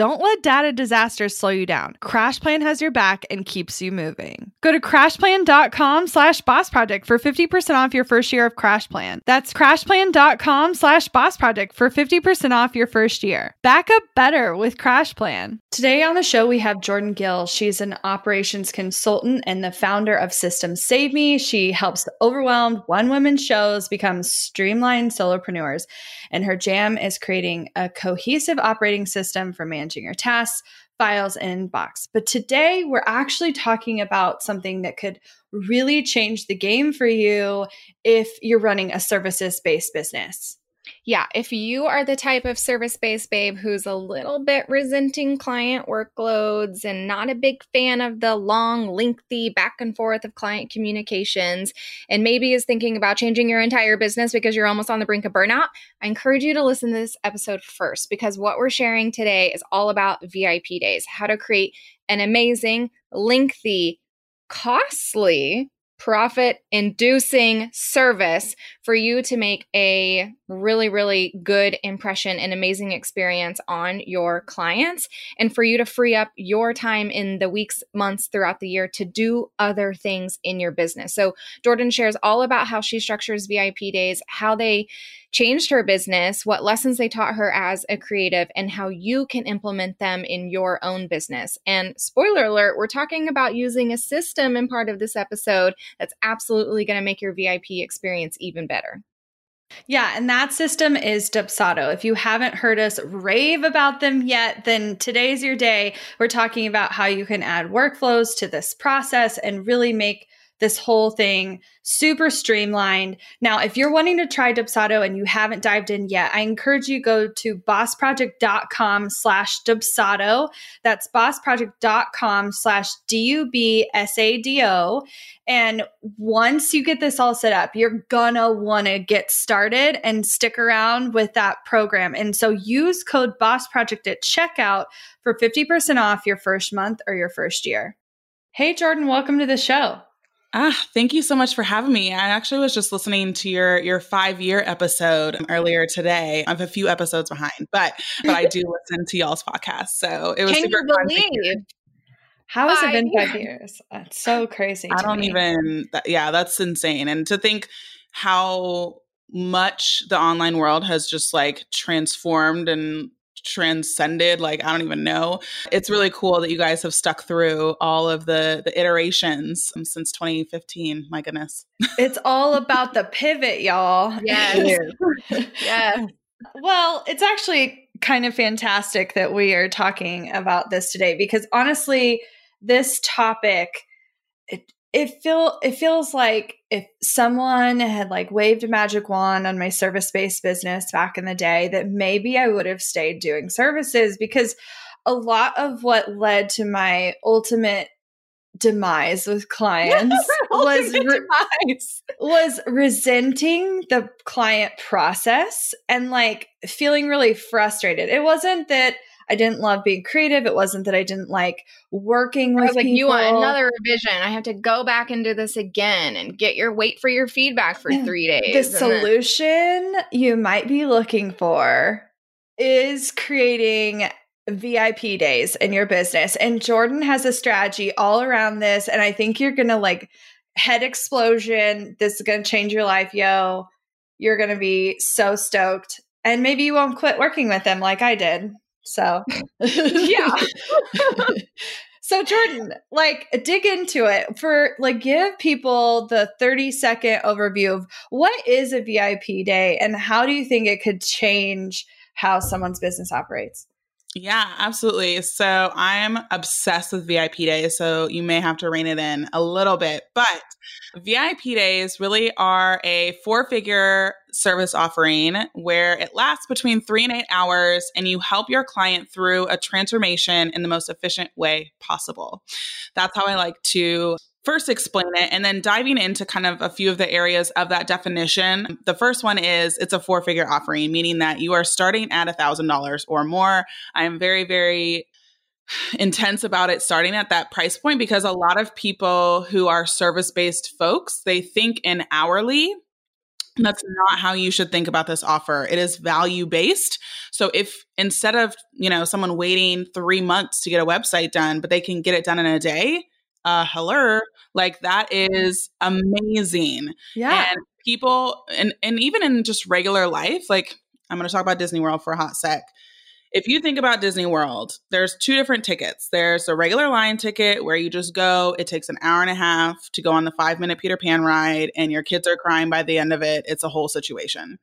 Don't let data disasters slow you down. CrashPlan has your back and keeps you moving. Go to crashplan.com slash boss project for 50% off your first year of CrashPlan. That's crashplan.com slash boss project for 50% off your first year. Back up better with CrashPlan. Today on the show, we have Jordan Gill. She's an operations consultant and the founder of Systems Saved Me. She helps the overwhelmed one woman shows become streamlined solopreneurs. And her jam is creating a cohesive operating system for managing your tasks, files, and inbox. But today we're actually talking about something that could really change the game for you if you're running a services based business yeah, if you are the type of service based babe who's a little bit resenting client workloads and not a big fan of the long, lengthy back and forth of client communications, and maybe is thinking about changing your entire business because you're almost on the brink of burnout, I encourage you to listen to this episode first because what we're sharing today is all about VIP days, how to create an amazing, lengthy, costly profit inducing service for you to make a really, really good impression and amazing experience on your clients and for you to free up your time in the weeks, months throughout the year to do other things in your business. So, Jordan shares all about how she structures VIP days, how they changed her business, what lessons they taught her as a creative, and how you can implement them in your own business. And spoiler alert, we're talking about using a system in part of this episode that's absolutely going to make your VIP experience even better. Yeah, and that system is Dubsado. If you haven't heard us rave about them yet, then today's your day. We're talking about how you can add workflows to this process and really make this whole thing super streamlined. Now, if you're wanting to try Dubsado and you haven't dived in yet, I encourage you go to bossproject.com slash Dubsado. That's bossproject.com slash D-U-B-S-A-D-O. And once you get this all set up, you're gonna wanna get started and stick around with that program. And so use code BOSSPROJECT at checkout for 50% off your first month or your first year. Hey, Jordan, welcome to the show. Ah, thank you so much for having me. I actually was just listening to your your five year episode earlier today. I'm a few episodes behind, but but I do listen to y'all's podcast, so it was Can super you fun. believe? How has it been five years? That's so crazy. I don't me. even. That, yeah, that's insane. And to think how much the online world has just like transformed and transcended like i don't even know. It's really cool that you guys have stuck through all of the the iterations um, since 2015 my goodness. It's all about the pivot y'all. Yes. Yeah. well it's actually kind of fantastic that we are talking about this today because honestly this topic it, it feel it feels like if someone had like waved a magic wand on my service based business back in the day that maybe I would have stayed doing services because a lot of what led to my ultimate demise with clients was re- was resenting the client process and like feeling really frustrated. It wasn't that I didn't love being creative. It wasn't that I didn't like working with I was like, people. you want another revision. I have to go back and do this again and get your wait for your feedback for three days. The solution you might be looking for is creating VIP days in your business. And Jordan has a strategy all around this. And I think you're going to like head explosion. This is going to change your life, yo. You're going to be so stoked. And maybe you won't quit working with them like I did. So, yeah. so Jordan, like dig into it for like give people the 30 second overview of what is a VIP day and how do you think it could change how someone's business operates? Yeah, absolutely. So I'm obsessed with VIP days. So you may have to rein it in a little bit. But VIP days really are a four figure service offering where it lasts between three and eight hours and you help your client through a transformation in the most efficient way possible. That's how I like to first explain it and then diving into kind of a few of the areas of that definition. The first one is it's a four figure offering, meaning that you are starting at a thousand dollars or more. I am very, very intense about it starting at that price point because a lot of people who are service based folks, they think in hourly that's not how you should think about this offer. It is value based. So if instead of, you know, someone waiting 3 months to get a website done, but they can get it done in a day, uh hello like that is amazing yeah and people and and even in just regular life like i'm going to talk about disney world for a hot sec if you think about Disney World, there's two different tickets. There's a regular line ticket where you just go, it takes an hour and a half to go on the five minute Peter Pan ride, and your kids are crying by the end of it. It's a whole situation.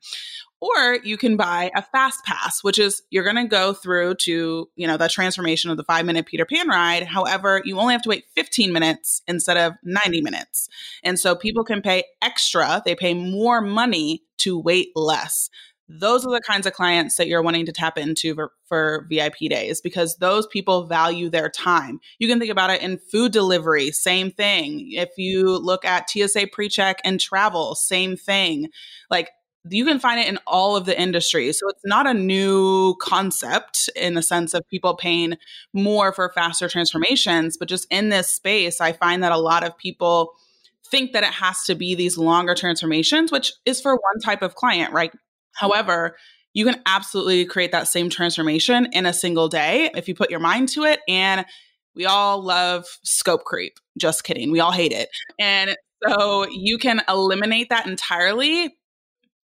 Or you can buy a fast pass, which is you're going to go through to, you know, the transformation of the five minute Peter Pan ride. However, you only have to wait 15 minutes instead of 90 minutes. And so people can pay extra, they pay more money to wait less those are the kinds of clients that you're wanting to tap into for, for, VIP days because those people value their time. You can think about it in food delivery, same thing. If you look at TSA pre check and travel, same thing. Like you can find it in all of the industries. So it's not a new concept in the sense of people paying more for faster transformations, but just in this space, I find that a lot of people think that it has to be these longer transformations, which is for one type of client, right? However, you can absolutely create that same transformation in a single day if you put your mind to it. And we all love scope creep. Just kidding. We all hate it. And so you can eliminate that entirely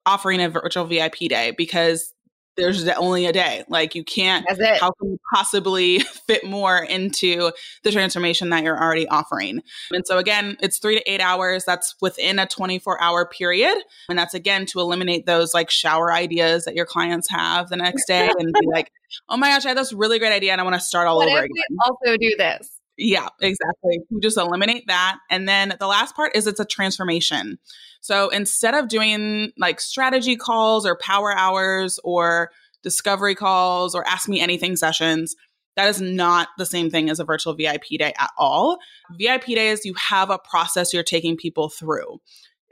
offering a virtual VIP day because there's only a day. Like you can't, how can you possibly fit more into the transformation that you're already offering? And so again, it's three to eight hours. That's within a 24 hour period. And that's again to eliminate those like shower ideas that your clients have the next day and be like, oh my gosh, I had this really great idea and I want to start all what over again. also do this. Yeah, exactly. You just eliminate that. And then the last part is it's a transformation. So instead of doing like strategy calls or power hours or discovery calls or ask me anything sessions, that is not the same thing as a virtual VIP day at all. VIP days, you have a process you're taking people through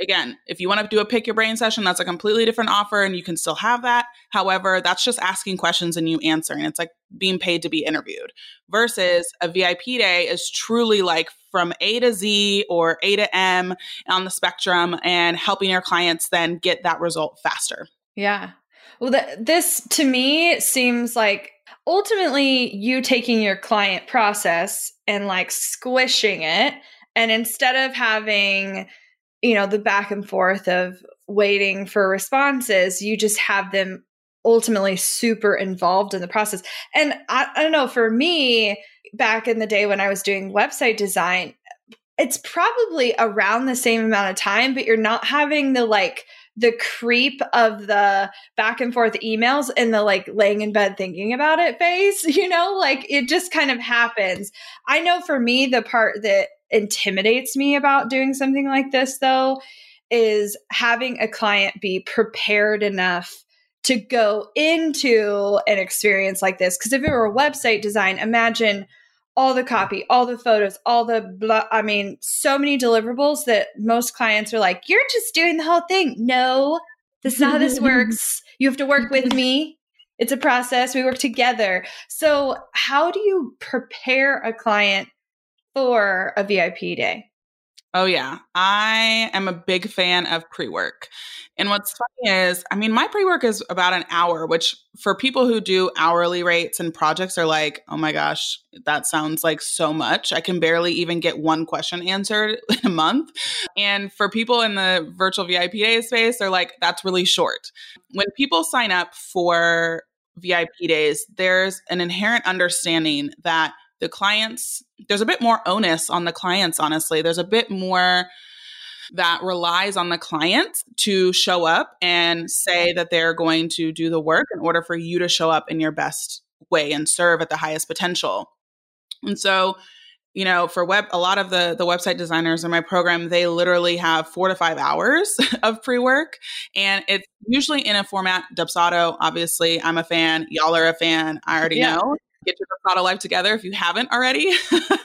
again, if you want to do a pick your brain session, that's a completely different offer and you can still have that. However, that's just asking questions and you answering. It's like being paid to be interviewed versus a VIP day is truly like from A to Z or A to M on the spectrum and helping your clients then get that result faster. Yeah. Well, th- this to me seems like ultimately you taking your client process and like squishing it. And instead of having you know the back and forth of waiting for responses you just have them ultimately super involved in the process. And I, I, don't know for me back in the day when i was doing website design it's probably around the same amount of time but you're not having the like the creep of the back and forth emails and the like laying in bed thinking about it phase you know? Like it just kind of happens. I know for me the part that intimidates me about doing something like this, though, is having a client be prepared enough to go into an experience like this. Because if it were a website design, imagine all the copy, all the photos, all the blah. I mean, so many deliverables that most clients are like, you're just doing the whole thing. No, this is not how this works. You have to work with me. It's a process. We work together. So, how do you prepare a client for a VIP day? Oh, yeah. I am a big fan of pre work. And what's funny is, I mean, my pre work is about an hour, which for people who do hourly rates and projects are like, oh my gosh, that sounds like so much. I can barely even get one question answered in a month. And for people in the virtual VIP day space, they're like, that's really short. When people sign up for VIP days, there's an inherent understanding that the clients, there's a bit more onus on the clients, honestly. There's a bit more that relies on the client to show up and say that they're going to do the work in order for you to show up in your best way and serve at the highest potential. And so, you know, for web, a lot of the the website designers in my program, they literally have four to five hours of pre work, and it's usually in a format. Dubsado, obviously, I'm a fan. Y'all are a fan. I already yeah. know get your Dubsado life together if you haven't already.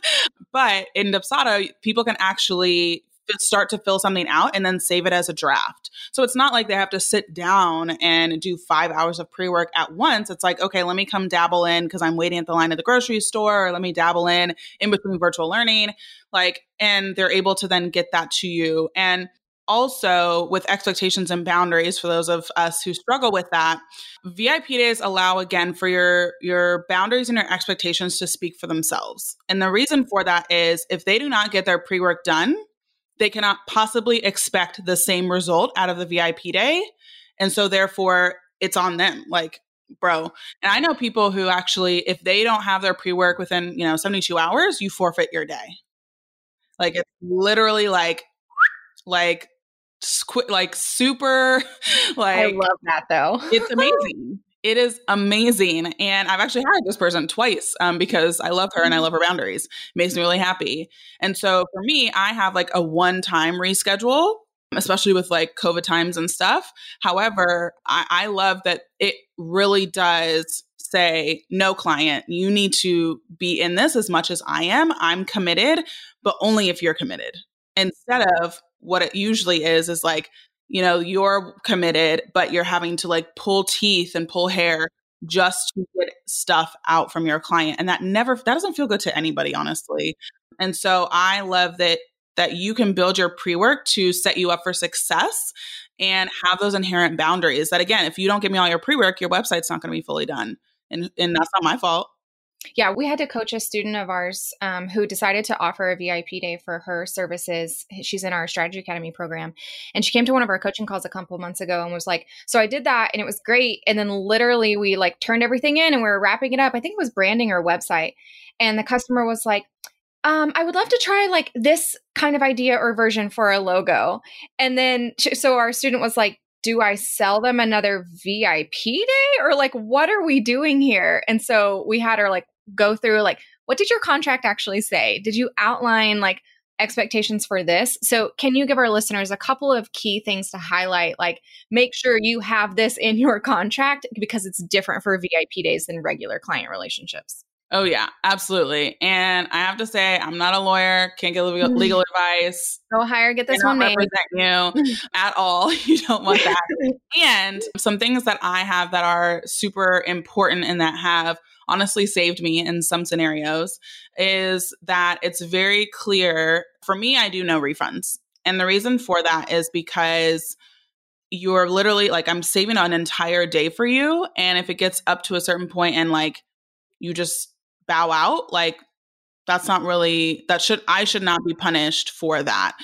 but in Dubsado, people can actually start to fill something out and then save it as a draft. So it's not like they have to sit down and do five hours of pre work at once. It's like, okay, let me come dabble in because I'm waiting at the line at the grocery store, or let me dabble in in between virtual learning. Like, and they're able to then get that to you. And also with expectations and boundaries for those of us who struggle with that vip days allow again for your your boundaries and your expectations to speak for themselves. And the reason for that is if they do not get their pre-work done they cannot possibly expect the same result out of the vip day. And so therefore it's on them. Like bro and i know people who actually if they don't have their pre-work within you know 72 hours you forfeit your day. Like it's literally like like like super like I love that though. it's amazing. It is amazing. And I've actually hired this person twice um, because I love her and I love her boundaries. It makes me really happy. And so for me, I have like a one time reschedule, especially with like COVID times and stuff. However, I, I love that it really does say, no, client, you need to be in this as much as I am. I'm committed, but only if you're committed. Instead of, what it usually is is like you know you're committed but you're having to like pull teeth and pull hair just to get stuff out from your client and that never that doesn't feel good to anybody honestly. And so i love that that you can build your pre-work to set you up for success and have those inherent boundaries that again if you don't give me all your pre-work your website's not going to be fully done and and that's not my fault yeah, we had to coach a student of ours um, who decided to offer a VIP day for her services. She's in our Strategy Academy program. And she came to one of our coaching calls a couple months ago and was like, So I did that and it was great. And then literally we like turned everything in and we were wrapping it up. I think it was branding our website. And the customer was like, um, I would love to try like this kind of idea or version for a logo. And then, so our student was like, do I sell them another VIP day or like what are we doing here? And so we had her like go through like what did your contract actually say? Did you outline like expectations for this? So can you give our listeners a couple of key things to highlight like make sure you have this in your contract because it's different for VIP days than regular client relationships. Oh yeah, absolutely. And I have to say, I'm not a lawyer. Can't give legal, legal advice. Go hire, get this one made. Represent you at all. You don't want that. and some things that I have that are super important and that have honestly saved me in some scenarios is that it's very clear. For me, I do no refunds, and the reason for that is because you're literally like I'm saving an entire day for you, and if it gets up to a certain point and like you just bow out like that's not really that should i should not be punished for that.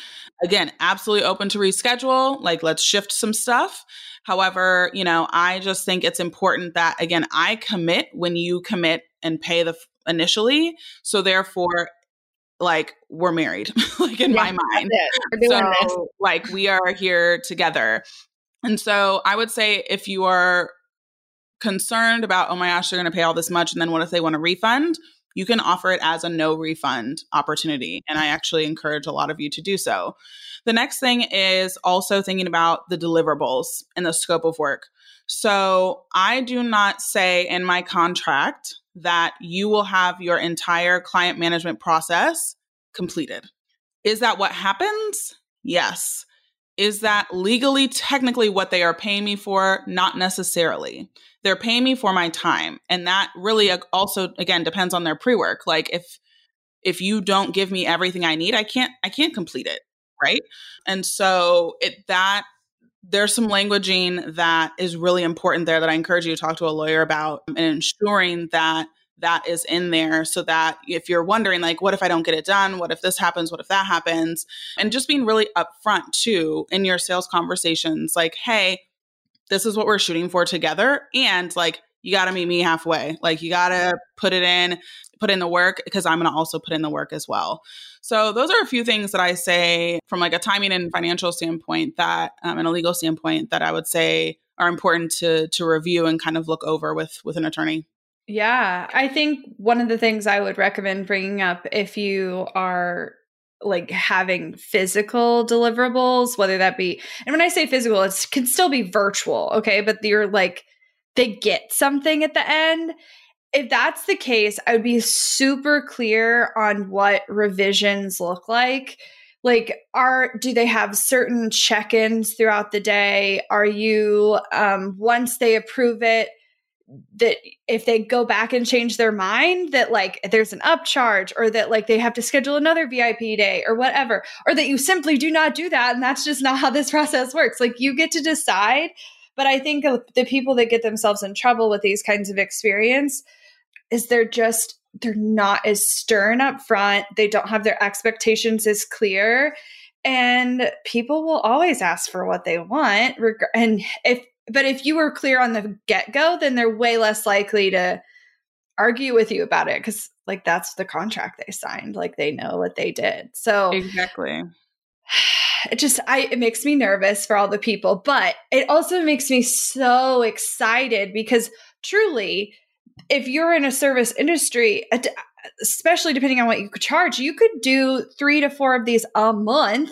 Again absolutely open to reschedule like let's shift some stuff. However you know i just think it's important that again i commit when you commit and pay the f- initially so therefore like we're married like in yeah, my mind. so like we are here together. And so i would say if you are concerned about, oh my gosh, they're going to pay all this much. And then what if they want a refund? You can offer it as a no refund opportunity. And I actually encourage a lot of you to do so. The next thing is also thinking about the deliverables and the scope of work. So I do not say in my contract that you will have your entire client management process completed. Is that what happens? Yes. is that legally, technically, what they are paying me for? Not necessarily. They're paying me for my time. And that really also, again, depends on their pre work. Like if, if you don't give me everything I need, I can't, I can't complete it. Right. And so it, that, there's some languaging that is really important there that I encourage you to talk to a lawyer about and ensuring that that is in there so that if you're wondering like what if i don't get it done what if this happens what if that happens and just being really upfront too in your sales conversations like hey this is what we're shooting for together and like you got to meet me halfway. Like you got to put it in put in the work because i'm going to also put in the work as well. So those are a few things that i say from like a timing and financial standpoint that um, and a legal standpoint that i would say are important to to review and kind of look over with with an attorney. Yeah, I think one of the things I would recommend bringing up if you are like having physical deliverables, whether that be, and when I say physical, it can still be virtual, okay? But you're like, they get something at the end. If that's the case, I would be super clear on what revisions look like like are do they have certain check-ins throughout the day are you um once they approve it that if they go back and change their mind that like there's an upcharge or that like they have to schedule another VIP day or whatever or that you simply do not do that and that's just not how this process works. Like you get to decide but I think the people that get themselves in trouble with these kinds of experience is they're just they're not as stern up front they don't have their expectations as clear and people will always ask for what they want and if but if you were clear on the get go, then they're way less likely to argue with you about it because, like, that's the contract they signed. Like, they know what they did. So, exactly. It just, I, it makes me nervous for all the people, but it also makes me so excited because truly, if you're in a service industry, especially depending on what you could charge, you could do three to four of these a month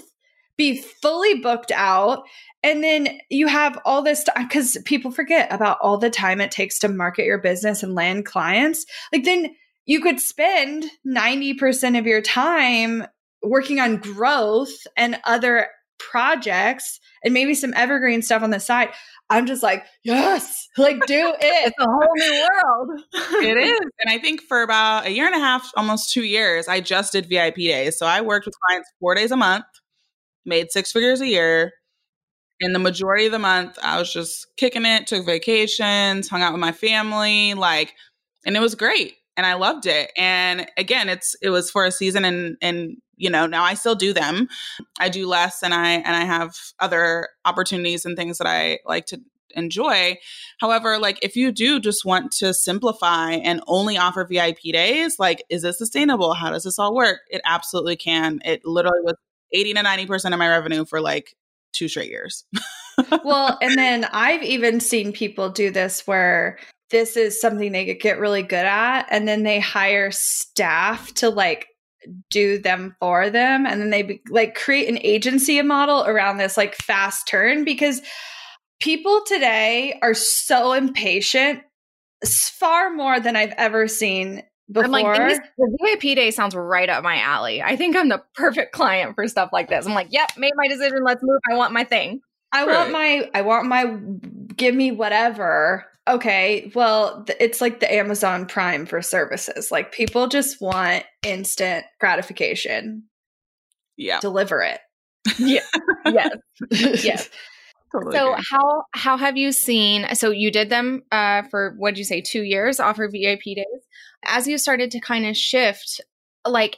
be fully booked out and then you have all this time because people forget about all the time it takes to market your business and land clients. Like, then you could spend 90% of your time working on growth and other projects and maybe some evergreen stuff on the side. I'm just like, yes, like do it. it's a whole new world. it is. And I think for about a year and a half, almost two years, I just did VIP days. So I worked with clients four days a month, made six figures a year and the majority of the month, I was just kicking it, took vacations, hung out with my family, like, and it was great. And I loved it. And again, it's it was for a season and and you know, now I still do them. I do less and I and I have other opportunities and things that I like to enjoy. However, like if you do just want to simplify and only offer VIP days, like is this sustainable? How does this all work? It absolutely can. It literally was 80 to 90% of my revenue for like two straight years. well, and then I've even seen people do this where this is something they get really good at, and then they hire staff to like do them for them, and then they be, like create an agency model around this like fast turn because people today are so impatient far more than I've ever seen before. I'm like, the VIP day sounds right up my alley. I think I'm the perfect client for stuff like this. I'm like, yep, made my decision. Let's move. I want my thing. I right. want my, I want my, give me whatever. Okay. Well, th- it's like the Amazon Prime for services. Like people just want instant gratification. Yeah. Deliver it. yeah. yes. yes. Totally so agree. how how have you seen so you did them uh for what did you say 2 years offer VIP days as you started to kind of shift like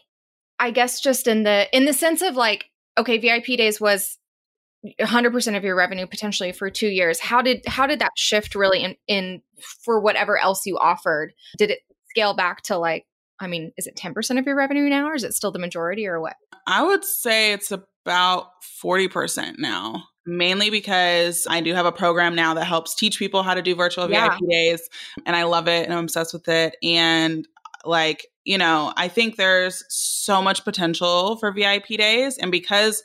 i guess just in the in the sense of like okay vip days was 100% of your revenue potentially for two years. How did how did that shift really in in for whatever else you offered? Did it scale back to like i mean is it 10% of your revenue now or is it still the majority or what? I would say it's about 40% now mainly because I do have a program now that helps teach people how to do virtual yeah. VIP days. And I love it and I'm obsessed with it. And like, you know, I think there's so much potential for VIP days. And because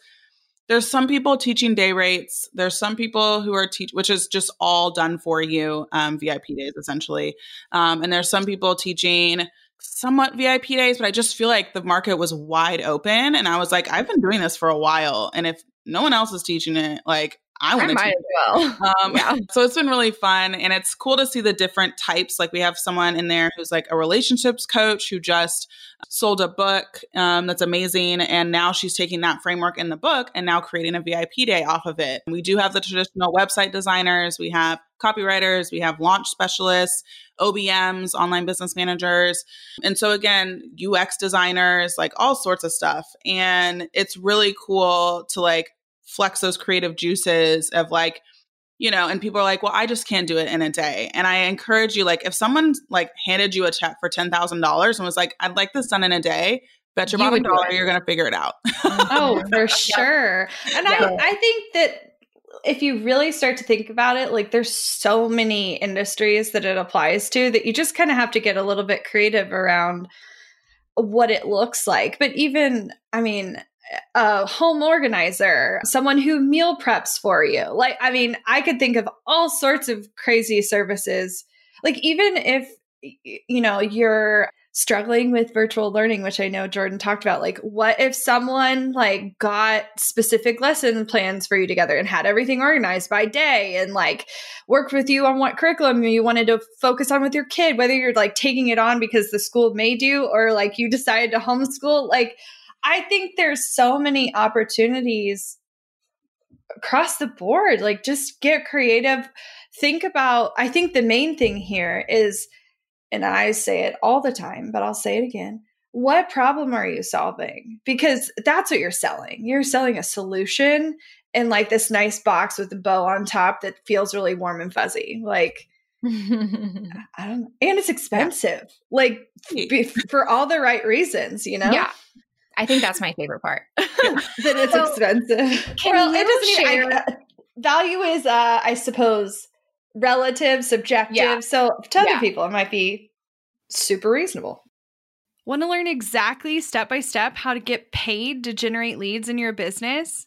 there's some people teaching day rates, there's some people who are teach, which is just all done for you, um, VIP days essentially. Um, and there's some people teaching somewhat VIP days, but I just feel like the market was wide open. And I was like, I've been doing this for a while. And if no one else is teaching it. Like I want to might as well. Um, yeah. So it's been really fun. And it's cool to see the different types. Like we have someone in there who's like a relationships coach who just sold a book um, that's amazing. And now she's taking that framework in the book and now creating a VIP day off of it. We do have the traditional website designers, we have copywriters, we have launch specialists, OBMs, online business managers. And so, again, UX designers, like all sorts of stuff. And it's really cool to like flex those creative juices of like, you know, and people are like, well, I just can't do it in a day. And I encourage you, like, if someone like handed you a check for $10,000 and was like, I'd like this done in a day, bet your bottom dollar you're going to figure it out. oh, for sure. And yeah. I, I think that if you really start to think about it, like there's so many industries that it applies to that you just kind of have to get a little bit creative around what it looks like. But even, I mean, a home organizer, someone who meal preps for you. Like, I mean, I could think of all sorts of crazy services. Like, even if, you know, you're struggling with virtual learning, which I know Jordan talked about, like, what if someone like got specific lesson plans for you together and had everything organized by day and like worked with you on what curriculum you wanted to focus on with your kid, whether you're like taking it on because the school made you or like you decided to homeschool, like, I think there's so many opportunities across the board. Like, just get creative. Think about, I think the main thing here is, and I say it all the time, but I'll say it again. What problem are you solving? Because that's what you're selling. You're selling a solution in like this nice box with a bow on top that feels really warm and fuzzy. Like, I don't know. And it's expensive. Yeah. Like for all the right reasons, you know? Yeah. I think that's my favorite part. that it's so, expensive. well, it doesn't share- I, value is, uh, I suppose, relative, subjective. Yeah. So to other yeah. people, it might be super reasonable. Want to learn exactly step by step how to get paid to generate leads in your business?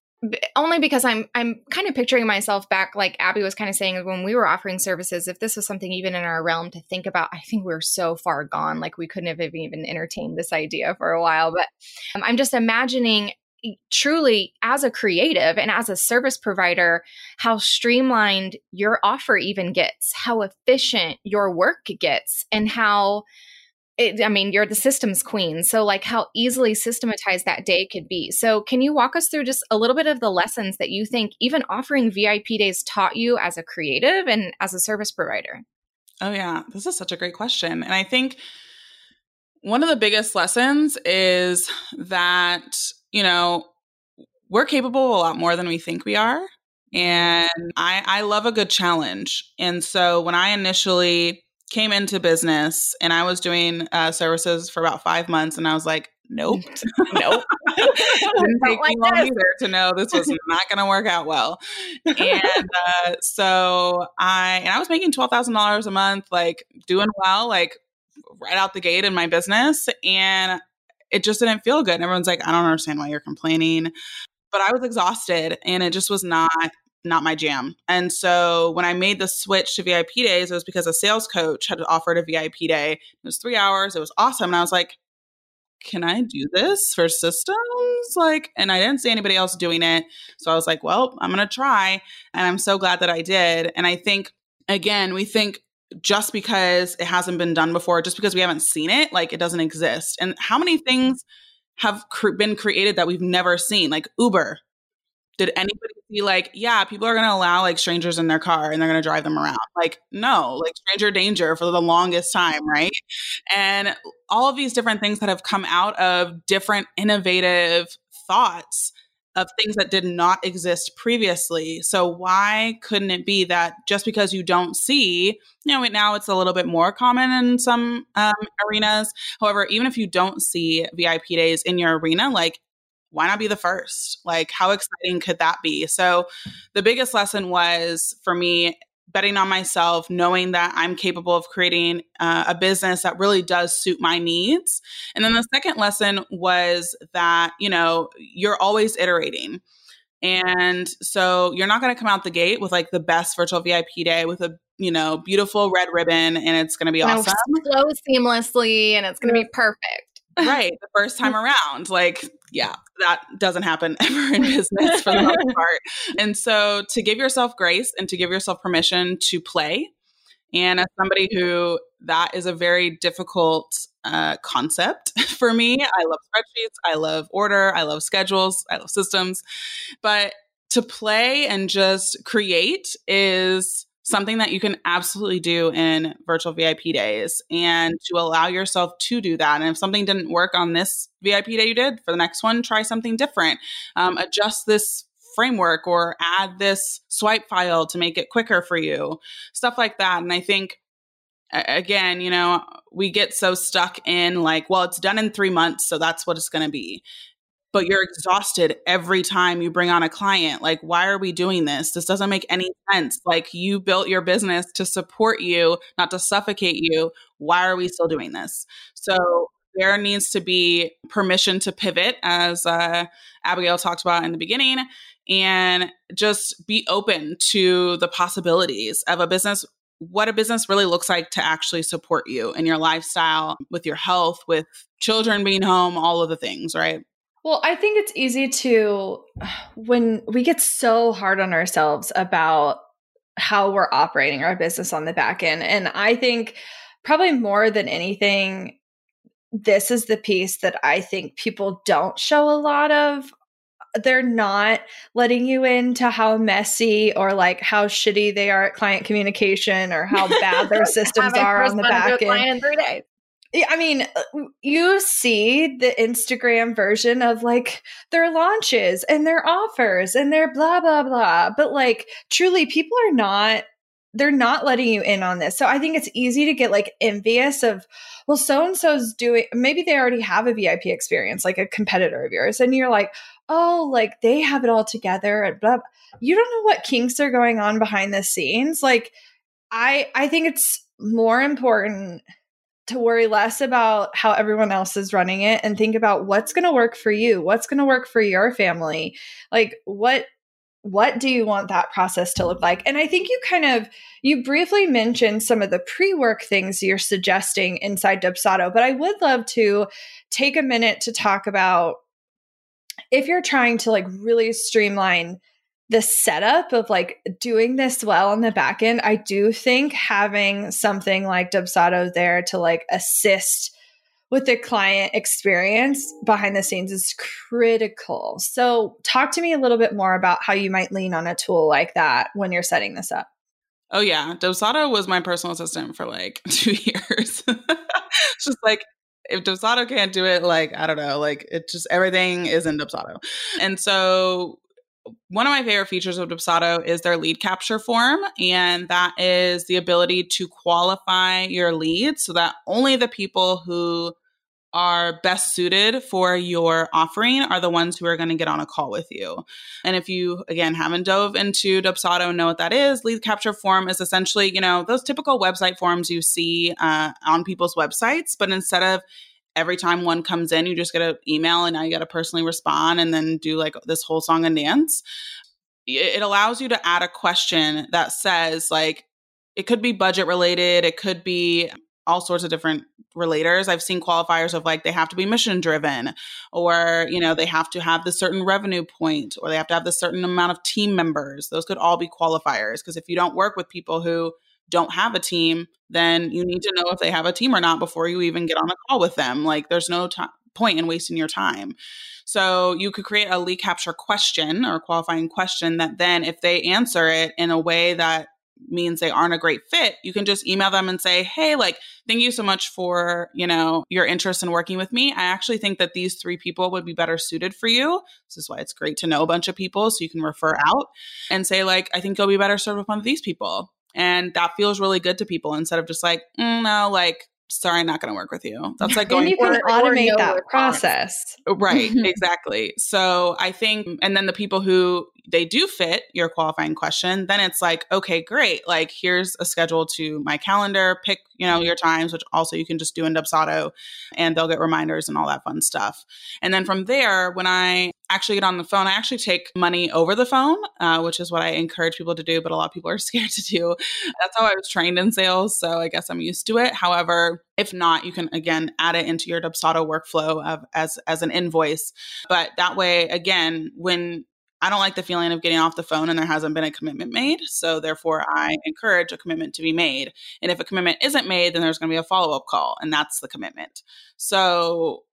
only because I'm I'm kind of picturing myself back like Abby was kind of saying when we were offering services if this was something even in our realm to think about I think we are so far gone like we couldn't have even entertained this idea for a while but um, I'm just imagining truly as a creative and as a service provider how streamlined your offer even gets how efficient your work gets and how it, I mean, you're the systems queen. So, like, how easily systematized that day could be. So, can you walk us through just a little bit of the lessons that you think even offering VIP days taught you as a creative and as a service provider? Oh, yeah. This is such a great question. And I think one of the biggest lessons is that, you know, we're capable of a lot more than we think we are. Mm-hmm. And I, I love a good challenge. And so when I initially came into business and I was doing uh, services for about five months, and I was like, nope, nope. Didn't take like me long either to know this was not going to work out well. And uh, so I and I was making twelve thousand dollars a month, like doing well, like right out the gate in my business, and it just didn't feel good. And everyone's like, I don't understand why you're complaining. But I was exhausted and it just was not not my jam. And so when I made the switch to VIP days, it was because a sales coach had offered a VIP day. It was three hours. It was awesome. And I was like, can I do this for systems? Like, and I didn't see anybody else doing it. So I was like, well, I'm going to try. And I'm so glad that I did. And I think, again, we think just because it hasn't been done before, just because we haven't seen it, like it doesn't exist. And how many things have cr- been created that we've never seen? Like Uber, did anybody see like yeah people are going to allow like strangers in their car and they're going to drive them around like no like stranger danger for the longest time right and all of these different things that have come out of different innovative thoughts of things that did not exist previously. So why couldn't it be that just because you don't see, you know, now it's a little bit more common in some um, arenas. However, even if you don't see VIP days in your arena, like why not be the first? Like, how exciting could that be? So, the biggest lesson was for me betting on myself, knowing that I'm capable of creating uh, a business that really does suit my needs. And then the second lesson was that, you know, you're always iterating. And so you're not going to come out the gate with like the best virtual VIP day with a you know beautiful red ribbon and it's going to be awesome. Flow seamlessly and it's going to be perfect right the first time around like yeah that doesn't happen ever in business for the most part. And so to give yourself grace and to give yourself permission to play and as somebody who that is a very difficult uh, concept for me i love spreadsheets i love order i love schedules i love systems but to play and just create is something that you can absolutely do in virtual VIP days and to allow yourself to do that. And if something didn't work on this VIP day you did, for the next one, try something different. Um, adjust this framework or add this swipe file to make it quicker for you, stuff like that. And I think, again, you know, we get so stuck in like, well, it's done in three months, so that's what it's going to be but you're exhausted every time you bring on a client. Like, why are we doing this? This doesn't make any sense. Like, you built your business to support you, not to suffocate you. Why are we still doing this? So, there needs to be permission to pivot, as uh, Abigail talked about in the beginning, and just be open to the possibilities of a business what a business really looks like to actually support you in your lifestyle, with your health, with children being home, all of the things, right? Well, I think it's easy to, when we get so hard on ourselves about how we're operating our business on the back end. And I think probably more than anything, this is the piece that I think people don't show a lot of. They're not letting you into how messy or like how shitty they are at client communication or how bad their systems are on the back end. I mean, uh, you see the Instagram version of like their launches and their offers and their blah, blah, blah. But like, truly, people are not, they're not letting you in on this. So I think it's easy to get like envious of, well, so and so's doing, maybe they already have a VIP experience, like a competitor of yours. And you're like, oh, like they have it all together and blah. You don't know what kinks are going on behind the scenes. Like, I, I think it's more important to worry less about how everyone else is running it and think about what's going to work for you what's going to work for your family. Like what what do you want that process to look like? And i think you kind of you briefly mentioned some of the pre-work things you're suggesting inside dubsado but i would love to take a minute to talk about if you're trying to like really streamline the setup of like doing this well on the back end, I do think having something like Dubsado there to like assist with the client experience behind the scenes is critical. So, talk to me a little bit more about how you might lean on a tool like that when you're setting this up. Oh yeah, Dubsado was my personal assistant for like two years. it's just like if Dubsado can't do it, like I don't know, like it just everything is in Dubsado. And so one of my favorite features of Dubsado is their lead capture form, and that is the ability to qualify your leads so that only the people who are best suited for your offering are the ones who are going to get on a call with you. And if you, again, haven't dove into Dubsado and know what that is, lead capture form is essentially, you know, those typical website forms you see uh, on people's websites, but instead of every time one comes in, you just get an email and now you got to personally respond and then do like this whole song and dance. It allows you to add a question that says, like, it could be budget related, it could be all sorts of different relators. I've seen qualifiers of like they have to be mission driven or, you know, they have to have the certain revenue point or they have to have the certain amount of team members. Those could all be qualifiers because if you don't work with people who don't have a team, then you need to know if they have a team or not before you even get on a call with them. Like there's no t- point in wasting your time. So you could create a lead capture question or qualifying question that then if they answer it in a way that means they aren't a great fit, you can just email them and say, "Hey, like thank you so much for, you know, your interest in working with me. I actually think that these three people would be better suited for you. This is why it's great to know a bunch of people so you can refer out and say like, I think you'll be better served with one of these people." And that feels really good to people instead of just like, mm, no, like, sorry, not going to work with you. That's like going. and you can or, automate or that process. Right, exactly. So I think, and then the people who they do fit your qualifying question, then it's like, okay, great. Like here's a schedule to my calendar. Pick, you know, your times, which also you can just do in Dubsado, and they'll get reminders and all that fun stuff. And then from there, when I actually get on the phone, I actually take money over the phone, uh, which is what I encourage people to do, but a lot of people are scared to do. That's how I was trained in sales, so I guess I'm used to it. However, if not, you can again add it into your Dubsado workflow of, as as an invoice. But that way, again, when I don't like the feeling of getting off the phone and there hasn't been a commitment made. So therefore, I encourage a commitment to be made. And if a commitment isn't made, then there's going to be a follow up call, and that's the commitment. So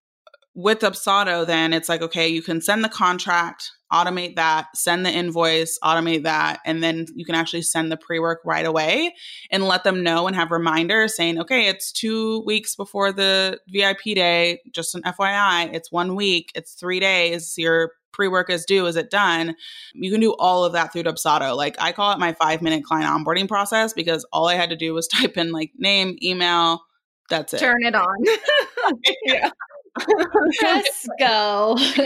with Dubsado, then it's like, okay, you can send the contract, automate that, send the invoice, automate that, and then you can actually send the pre work right away and let them know and have reminders saying, okay, it's two weeks before the VIP day. Just an FYI, it's one week, it's three days. Your pre-work is due is it done you can do all of that through dubsado like i call it my five minute client onboarding process because all i had to do was type in like name email that's it turn it on yeah Just go. so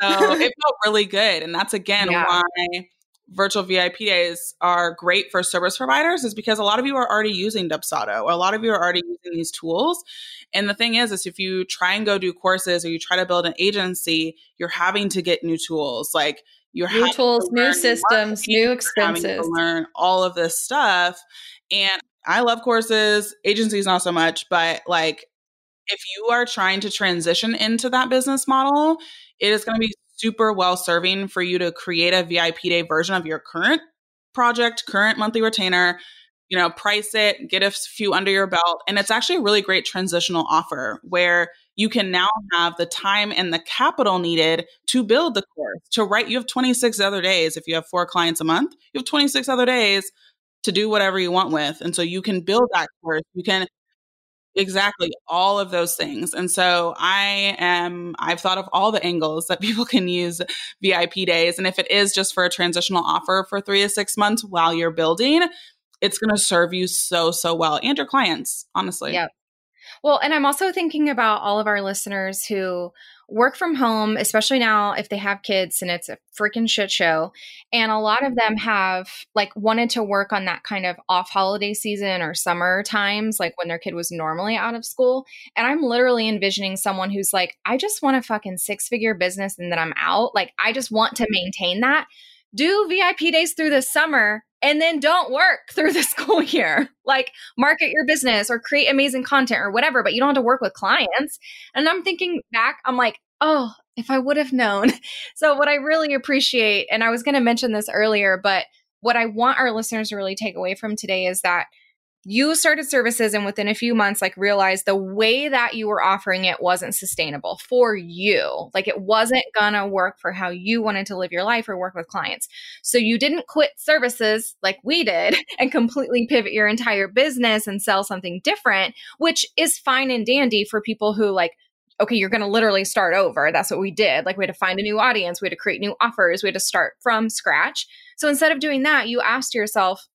it felt really good. And that's again yeah. why virtual VIP days are great for service providers is because a lot of you are already using Dubsado. A lot of you are already using these tools. And the thing is, is if you try and go do courses or you try to build an agency, you're having to get new tools. Like you're new tools, new systems, new expenses. learn all of this stuff. And I love courses, agencies not so much, but like if you are trying to transition into that business model, it is going to be super well serving for you to create a VIP day version of your current project, current monthly retainer, you know, price it, get a few under your belt. And it's actually a really great transitional offer where you can now have the time and the capital needed to build the course, to write. You have 26 other days. If you have four clients a month, you have 26 other days to do whatever you want with. And so you can build that course. You can Exactly, all of those things. And so I am, I've thought of all the angles that people can use VIP days. And if it is just for a transitional offer for three to six months while you're building, it's going to serve you so, so well and your clients, honestly. Yeah. Well, and I'm also thinking about all of our listeners who work from home, especially now if they have kids and it's a freaking shit show. And a lot of them have like wanted to work on that kind of off holiday season or summer times, like when their kid was normally out of school. And I'm literally envisioning someone who's like, I just want a fucking six figure business and then I'm out. Like, I just want to maintain that. Do VIP days through the summer and then don't work through the school year. Like market your business or create amazing content or whatever, but you don't have to work with clients. And I'm thinking back, I'm like, oh, if I would have known. So, what I really appreciate, and I was going to mention this earlier, but what I want our listeners to really take away from today is that you started services and within a few months like realized the way that you were offering it wasn't sustainable for you like it wasn't gonna work for how you wanted to live your life or work with clients so you didn't quit services like we did and completely pivot your entire business and sell something different which is fine and dandy for people who like okay, you're to literally start over. That's what we did. Like we had to find a new audience, we had to create new offers, we had to start from scratch. So instead of doing that, you asked yourself,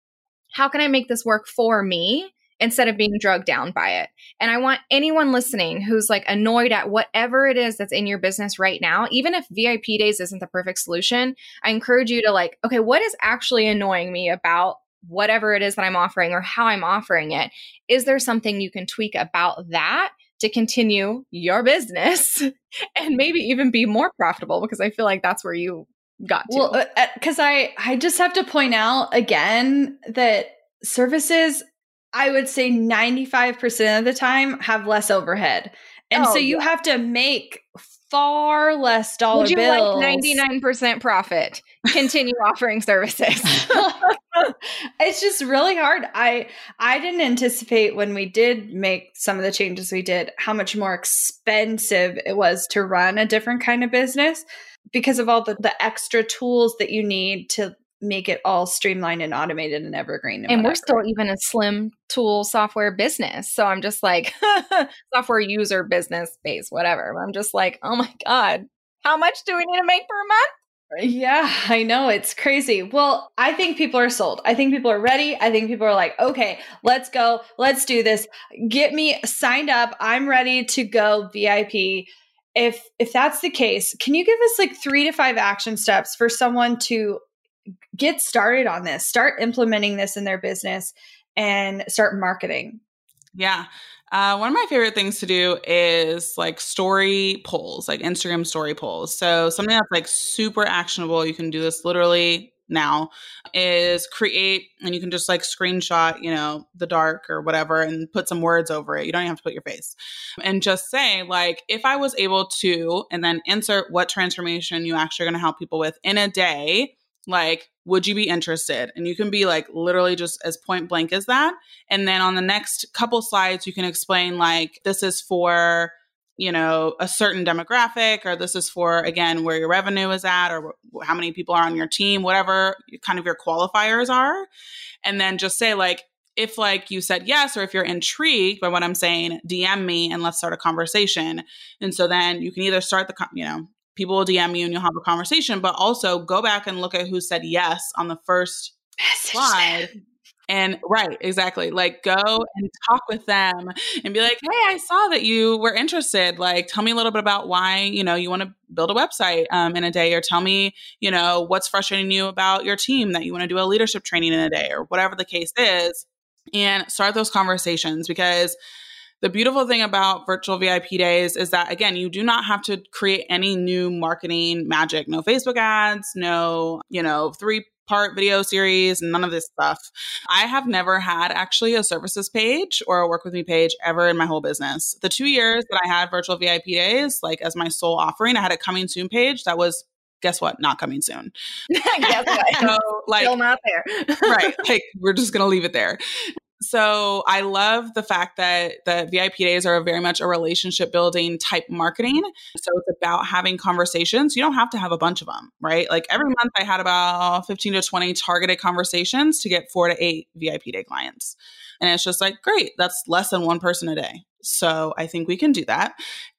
how can I make this work for me instead of being drugged down by it? And I want anyone listening who's like annoyed at whatever it is that's in your business right now, even if VIP days isn't the perfect solution, I encourage you to like, okay, what is actually annoying me about whatever it is that I'm offering or how I'm offering it? Is there something you can tweak about that? To continue your business and maybe even be more profitable because I feel like that's where you got to. Well, because uh, uh I I just have to point out again that services, I would say ninety five percent of the time have less overhead, and oh, so you yeah. have to make far less dollar Would you bills. Like 99% profit. Continue offering services. it's just really hard. I I didn't anticipate when we did make some of the changes we did how much more expensive it was to run a different kind of business because of all the, the extra tools that you need to make it all streamlined and automated and evergreen. And, and we're still even a slim tool software business. So I'm just like software user business space, whatever. I'm just like, oh my God, how much do we need to make per month? Yeah, I know. It's crazy. Well, I think people are sold. I think people are ready. I think people are like, okay, let's go. Let's do this. Get me signed up. I'm ready to go VIP if if that's the case can you give us like three to five action steps for someone to get started on this start implementing this in their business and start marketing? Yeah. Uh, one of my favorite things to do is like story polls like instagram story polls. So something that's like super actionable you can do this literally now is create and you can just like screenshot you know the dark or whatever and put some words over it. You don't even have to put your face. And just say like if i was able to and then insert what transformation you actually are going to help people with in a day like would you be interested? And you can be like literally just as point blank as that. And then on the next couple slides you can explain like this is for you know a certain demographic or this is for again where your revenue is at or how many people are on your team whatever kind of your qualifiers are. And then just say like if like you said yes or if you're intrigued by what i'm saying dm me and let's start a conversation. And so then you can either start the you know people will dm you and you'll have a conversation but also go back and look at who said yes on the first slide and right, exactly. Like go and talk with them and be like, "Hey, I saw that you were interested. Like tell me a little bit about why, you know, you want to build a website um, in a day or tell me, you know, what's frustrating you about your team that you want to do a leadership training in a day or whatever the case is." And start those conversations because the beautiful thing about virtual VIP days is that, again, you do not have to create any new marketing magic. No Facebook ads, no, you know, three part video series, none of this stuff. I have never had actually a services page or a work with me page ever in my whole business. The two years that I had virtual VIP days, like as my sole offering, I had a coming soon page that was guess what? Not coming soon. guess what? so, like, Still not there. right. Like, we're just going to leave it there. So I love the fact that the VIP days are very much a relationship building type marketing. So it's about having conversations. You don't have to have a bunch of them, right? Like every mm-hmm. month I had about 15 to 20 targeted conversations to get four to eight VIP day clients. And it's just like, great, that's less than one person a day. So I think we can do that.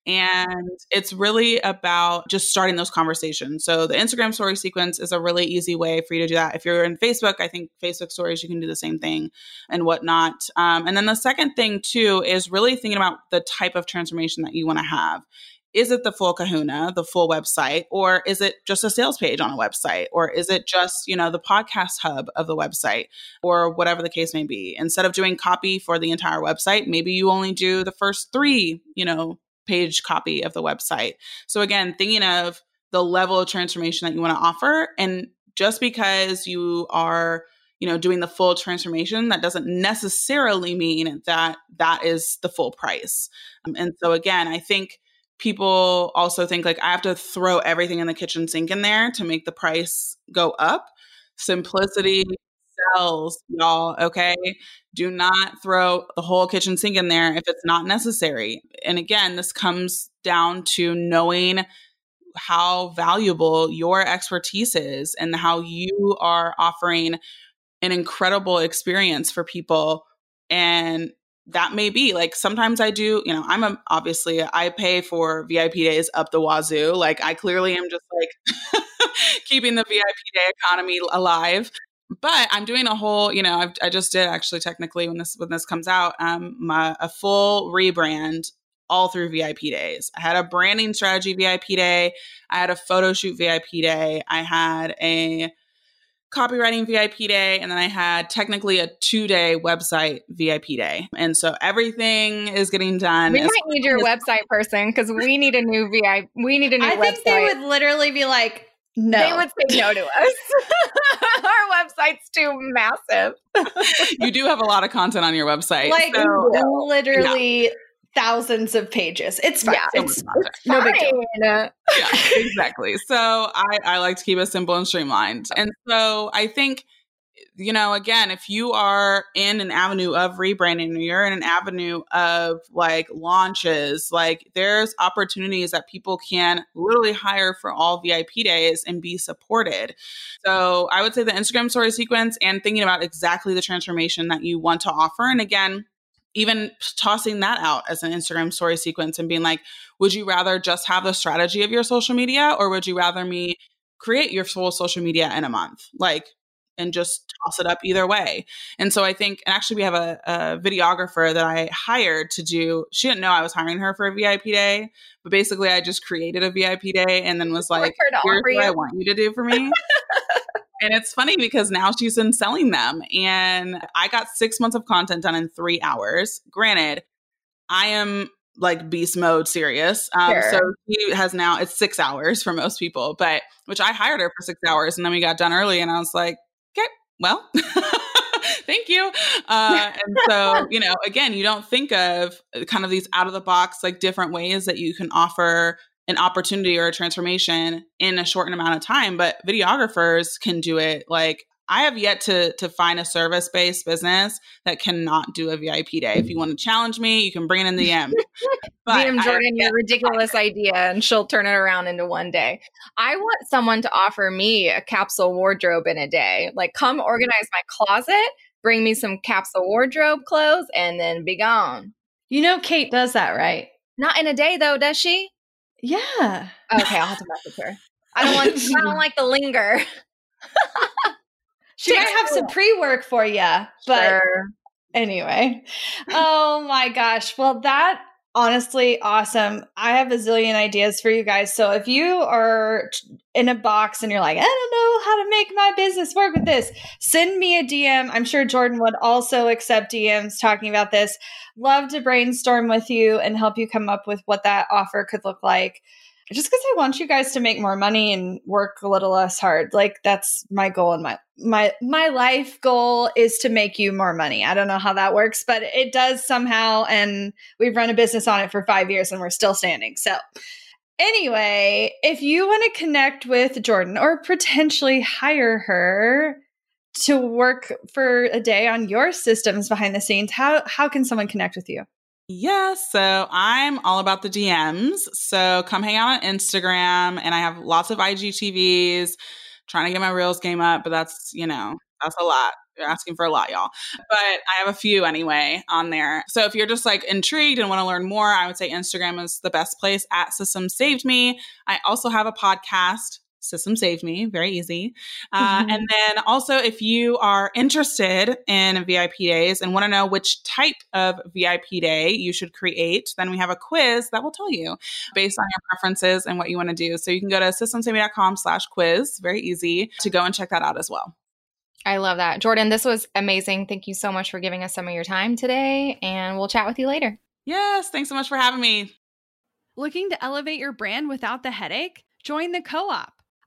And it's really about just starting those conversations. So the Instagram story sequence is a really easy way for you to do that. If you're in Facebook, I think Facebook stories, you can do the same thing and whatnot. Um, and then the second thing, too, is really thinking about the type of transformation that you want to have is it the full kahuna the full website or is it just a sales page on a website or is it just you know the podcast hub of the website or whatever the case may be instead of doing copy for the entire website maybe you only do the first three you know page copy of the website so again thinking of the level of transformation that you want to offer and just because you are you know doing the full transformation that doesn't necessarily mean that that is the full price um, and so again i think people also think like I have to throw everything in the kitchen sink in there to make the price go up. Simplicity y'all. Okay. Do not throw the whole kitchen sink in there if it's not necessary. And again, this comes down to knowing how valuable your expertise is and how you are offering an incredible experience for people and that may be like sometimes I do, you know, I'm a, obviously I pay for VIP days up the wazoo. Like I clearly am just like keeping the VIP day economy alive. But I'm doing a whole, you know, I've, i just did actually technically when this when this comes out, um, my a full rebrand all through VIP days. I had a branding strategy VIP day. I had a photo shoot VIP day. I had a copywriting VIP day, and then I had technically a two day website VIP day. And so everything is getting done. We might need your website person because we need a new VIP. We need a new I think they would literally be like, no. They would say no to us. Our website's too massive. you do have a lot of content on your website. Like so, literally yeah thousands of pages. It's fine. Yeah, it's, it's no big deal. yeah, exactly. So I, I like to keep it simple and streamlined. And so I think, you know, again, if you are in an avenue of rebranding you're in an avenue of like launches, like there's opportunities that people can literally hire for all VIP days and be supported. So I would say the Instagram story sequence and thinking about exactly the transformation that you want to offer. And again, even tossing that out as an Instagram story sequence and being like, would you rather just have the strategy of your social media or would you rather me create your full social media in a month? Like, and just toss it up either way. And so I think, and actually, we have a, a, videographer that I hired to do, she didn't know I was hiring her for a VIP day, but basically, I just created a VIP day and then was like, here's what I want you to do for me. And it's funny because now she's been selling them. And I got six months of content done in three hours. Granted, I am like beast mode serious. Um, sure. So she has now, it's six hours for most people, but which I hired her for six hours and then we got done early and I was like, okay, well, thank you. Uh, and so, you know, again, you don't think of kind of these out of the box, like different ways that you can offer an opportunity or a transformation in a shortened amount of time but videographers can do it like I have yet to to find a service based business that cannot do a VIP day. If you want to challenge me, you can bring it in the DM. DM Jordan your ridiculous idea, and she'll turn it around into one day. I want someone to offer me a capsule wardrobe in a day. Like, come organize my closet, bring me some capsule wardrobe clothes, and then be gone. You know, Kate does that, right? Not in a day, though, does she? Yeah. Okay, I'll have to message her. I don't want. I don't like the linger. She might have some pre work for you, but sure. anyway. Oh my gosh! Well, that honestly awesome. I have a zillion ideas for you guys. So if you are in a box and you're like, I don't know how to make my business work with this, send me a DM. I'm sure Jordan would also accept DMs talking about this. Love to brainstorm with you and help you come up with what that offer could look like. Just because I want you guys to make more money and work a little less hard. Like that's my goal and my my my life goal is to make you more money. I don't know how that works, but it does somehow and we've run a business on it for 5 years and we're still standing. So anyway, if you want to connect with Jordan or potentially hire her to work for a day on your systems behind the scenes, how how can someone connect with you? Yeah, so I'm all about the DMs. So come hang out on Instagram, and I have lots of IGTVs. Trying to get my reels game up, but that's you know that's a lot. You're asking for a lot, y'all. But I have a few anyway on there. So if you're just like intrigued and want to learn more, I would say Instagram is the best place at Systems Saved Me. I also have a podcast Systems Saved Me, very easy. Uh, mm-hmm. And then also, if you are interested in VIP days and want to know which type of VIP day you should create, then we have a quiz that will tell you based on your preferences and what you want to do. So you can go to systemssavedme.com slash quiz, very easy to go and check that out as well. I love that. Jordan, this was amazing. Thank you so much for giving us some of your time today, and we'll chat with you later. Yes, thanks so much for having me. Looking to elevate your brand without the headache? Join the co op